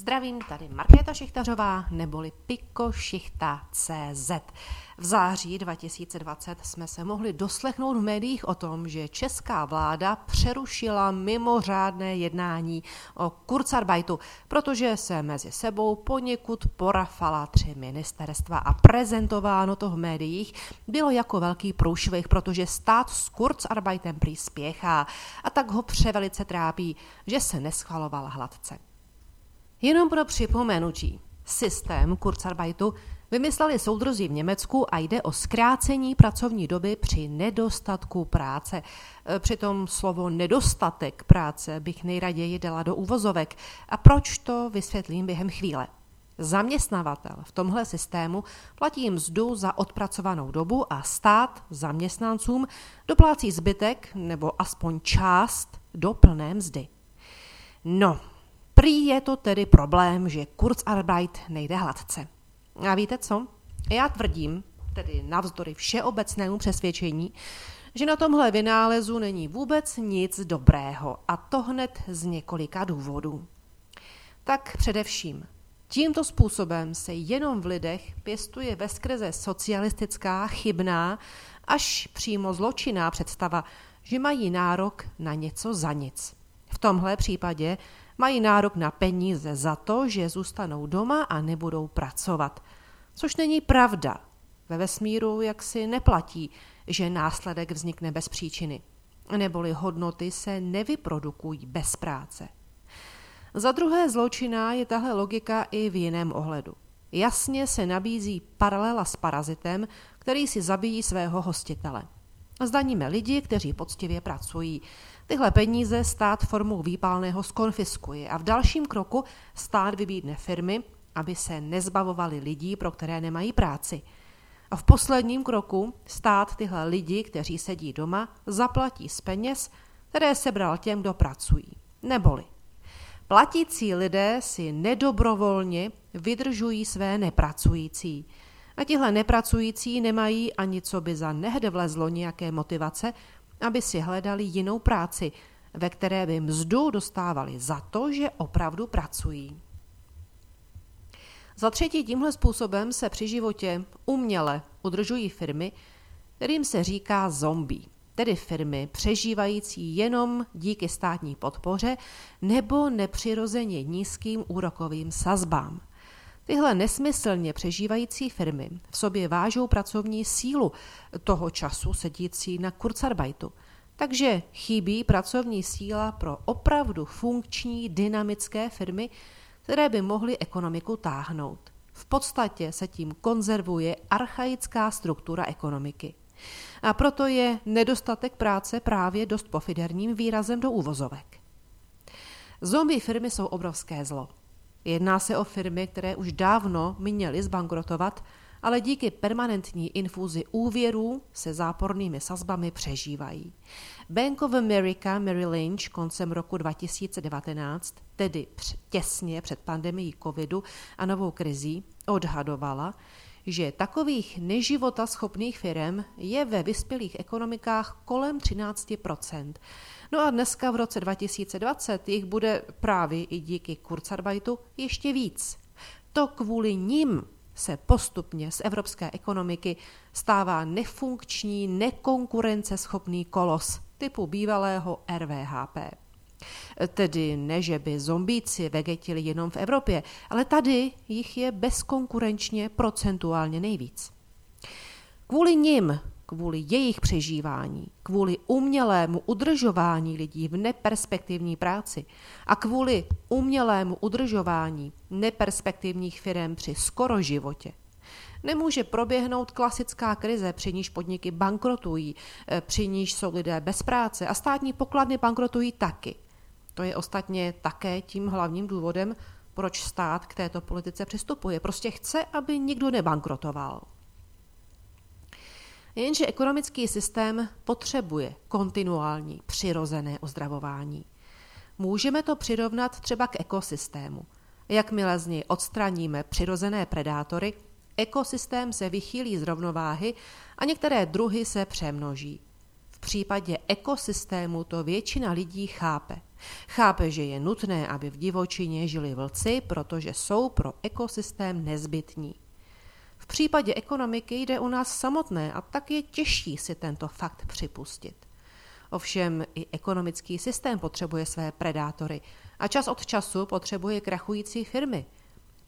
Zdravím, tady Markéta Šichtařová, neboli CZ. V září 2020 jsme se mohli doslechnout v médiích o tom, že česká vláda přerušila mimořádné jednání o Kurzarbeitu, protože se mezi sebou poněkud porafala tři ministerstva a prezentováno to v médiích bylo jako velký průšvih, protože stát s Kurzarbeitem prý spěchá a tak ho převelice trápí, že se neschvaloval hladce. Jenom pro připomenutí. Systém Kurzarbeitu vymysleli soudrozí v Německu a jde o zkrácení pracovní doby při nedostatku práce. E, přitom slovo nedostatek práce bych nejraději dala do úvozovek. A proč to vysvětlím během chvíle. Zaměstnavatel v tomhle systému platí mzdu za odpracovanou dobu a stát zaměstnancům doplácí zbytek nebo aspoň část do plné mzdy. No, Prý je to tedy problém, že Kurzarbeit nejde hladce. A víte co? Já tvrdím, tedy navzdory všeobecnému přesvědčení, že na tomhle vynálezu není vůbec nic dobrého a to hned z několika důvodů. Tak především, tímto způsobem se jenom v lidech pěstuje veskrze socialistická, chybná, až přímo zločinná představa, že mají nárok na něco za nic. V tomhle případě mají nárok na peníze za to, že zůstanou doma a nebudou pracovat. Což není pravda. Ve vesmíru jaksi neplatí, že následek vznikne bez příčiny. Neboli hodnoty se nevyprodukují bez práce. Za druhé zločina je tahle logika i v jiném ohledu. Jasně se nabízí paralela s parazitem, který si zabíjí svého hostitele. Zdaníme lidi, kteří poctivě pracují. Tyhle peníze stát formou výpálného skonfiskuje a v dalším kroku stát vybídne firmy, aby se nezbavovali lidí, pro které nemají práci. A v posledním kroku stát tyhle lidi, kteří sedí doma, zaplatí z peněz, které sebral těm, kdo pracují. Neboli platící lidé si nedobrovolně vydržují své nepracující. A tihle nepracující nemají ani co by za nehde vlezlo nějaké motivace, aby si hledali jinou práci, ve které by mzdu dostávali za to, že opravdu pracují. Za třetí tímhle způsobem se při životě uměle udržují firmy, kterým se říká zombie, tedy firmy přežívající jenom díky státní podpoře nebo nepřirozeně nízkým úrokovým sazbám. Tyhle nesmyslně přežívající firmy v sobě vážou pracovní sílu toho času sedící na Kurzarbeitu. Takže chybí pracovní síla pro opravdu funkční dynamické firmy, které by mohly ekonomiku táhnout. V podstatě se tím konzervuje archaická struktura ekonomiky. A proto je nedostatek práce právě dost pofiderním výrazem do úvozovek. Zombie firmy jsou obrovské zlo. Jedná se o firmy, které už dávno měly zbankrotovat, ale díky permanentní infuzi úvěrů se zápornými sazbami přežívají. Bank of America Merrill Lynch koncem roku 2019, tedy těsně před pandemií covidu a novou krizí, odhadovala, že takových neživota schopných firm je ve vyspělých ekonomikách kolem 13% No a dneska v roce 2020 jich bude právě i díky Kurzarbeitu ještě víc. To kvůli nim se postupně z evropské ekonomiky stává nefunkční, nekonkurenceschopný kolos typu bývalého RVHP. Tedy ne, že by zombíci vegetili jenom v Evropě, ale tady jich je bezkonkurenčně procentuálně nejvíc. Kvůli nim kvůli jejich přežívání, kvůli umělému udržování lidí v neperspektivní práci a kvůli umělému udržování neperspektivních firm při skoro životě, nemůže proběhnout klasická krize, při níž podniky bankrotují, eh, při níž jsou lidé bez práce a státní pokladny bankrotují taky. To je ostatně také tím hlavním důvodem, proč stát k této politice přistupuje. Prostě chce, aby nikdo nebankrotoval. Jenže ekonomický systém potřebuje kontinuální přirozené ozdravování. Můžeme to přirovnat třeba k ekosystému. Jakmile z něj odstraníme přirozené predátory, ekosystém se vychýlí z rovnováhy a některé druhy se přemnoží. V případě ekosystému to většina lidí chápe. Chápe, že je nutné, aby v divočině žili vlci, protože jsou pro ekosystém nezbytní. V případě ekonomiky jde u nás samotné a tak je těžší si tento fakt připustit. Ovšem i ekonomický systém potřebuje své predátory a čas od času potřebuje krachující firmy.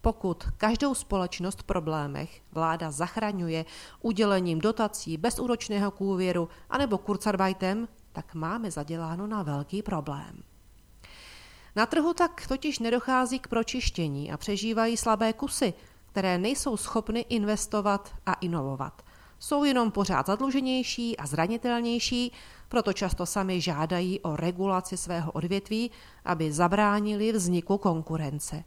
Pokud každou společnost v problémech vláda zachraňuje udělením dotací bezúročného kůvěru anebo kurzarbeitem, tak máme zaděláno na velký problém. Na trhu tak totiž nedochází k pročištění a přežívají slabé kusy, které nejsou schopny investovat a inovovat. Jsou jenom pořád zadluženější a zranitelnější, proto často sami žádají o regulaci svého odvětví, aby zabránili vzniku konkurence.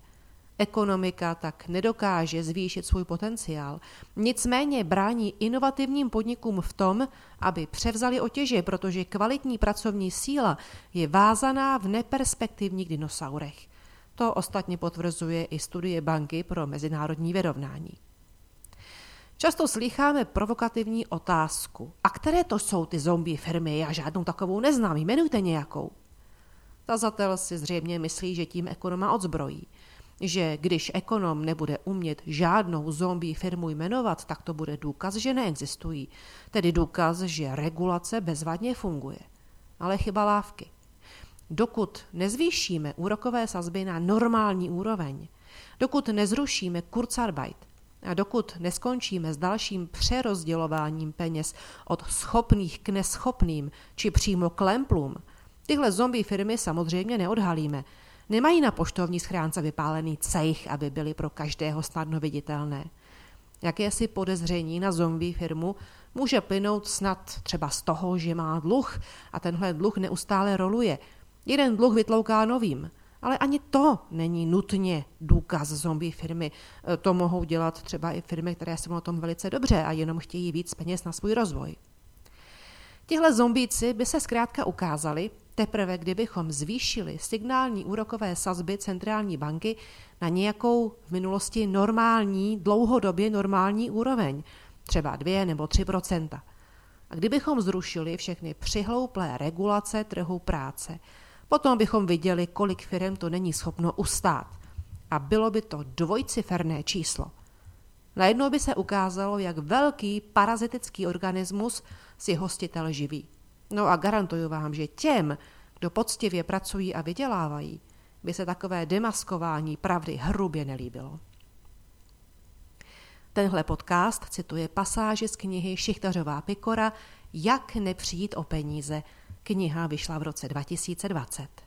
Ekonomika tak nedokáže zvýšit svůj potenciál, nicméně brání inovativním podnikům v tom, aby převzali otěže, protože kvalitní pracovní síla je vázaná v neperspektivních dinosaurech. To ostatně potvrzuje i studie Banky pro mezinárodní vyrovnání. Často slycháme provokativní otázku. A které to jsou ty zombie firmy? Já žádnou takovou neznám, jmenujte nějakou. Tazatel si zřejmě myslí, že tím ekonoma odzbrojí že když ekonom nebude umět žádnou zombie firmu jmenovat, tak to bude důkaz, že neexistují. Tedy důkaz, že regulace bezvadně funguje. Ale chyba lávky. Dokud nezvýšíme úrokové sazby na normální úroveň, dokud nezrušíme Kurzarbeit a dokud neskončíme s dalším přerozdělováním peněz od schopných k neschopným či přímo k lemplům, tyhle zombie firmy samozřejmě neodhalíme, Nemají na poštovní schránce vypálený cejch, aby byly pro každého snadno viditelné. Jakési podezření na zombie firmu může plynout snad třeba z toho, že má dluh a tenhle dluh neustále roluje. Jeden dluh vytlouká novým, ale ani to není nutně důkaz zombie firmy. To mohou dělat třeba i firmy, které jsou na tom velice dobře a jenom chtějí víc peněz na svůj rozvoj. Tihle zombíci by se zkrátka ukázali, Teprve kdybychom zvýšili signální úrokové sazby centrální banky na nějakou v minulosti normální, dlouhodobě normální úroveň, třeba 2 nebo 3% A kdybychom zrušili všechny přihlouplé regulace trhu práce, potom bychom viděli, kolik firm to není schopno ustát. A bylo by to dvojciferné číslo. Najednou by se ukázalo, jak velký parazitický organismus si hostitel živí. No a garantuju vám, že těm, kdo poctivě pracují a vydělávají, by se takové demaskování pravdy hrubě nelíbilo. Tenhle podcast cituje pasáže z knihy Šichtařová Pikora Jak nepřijít o peníze. Kniha vyšla v roce 2020.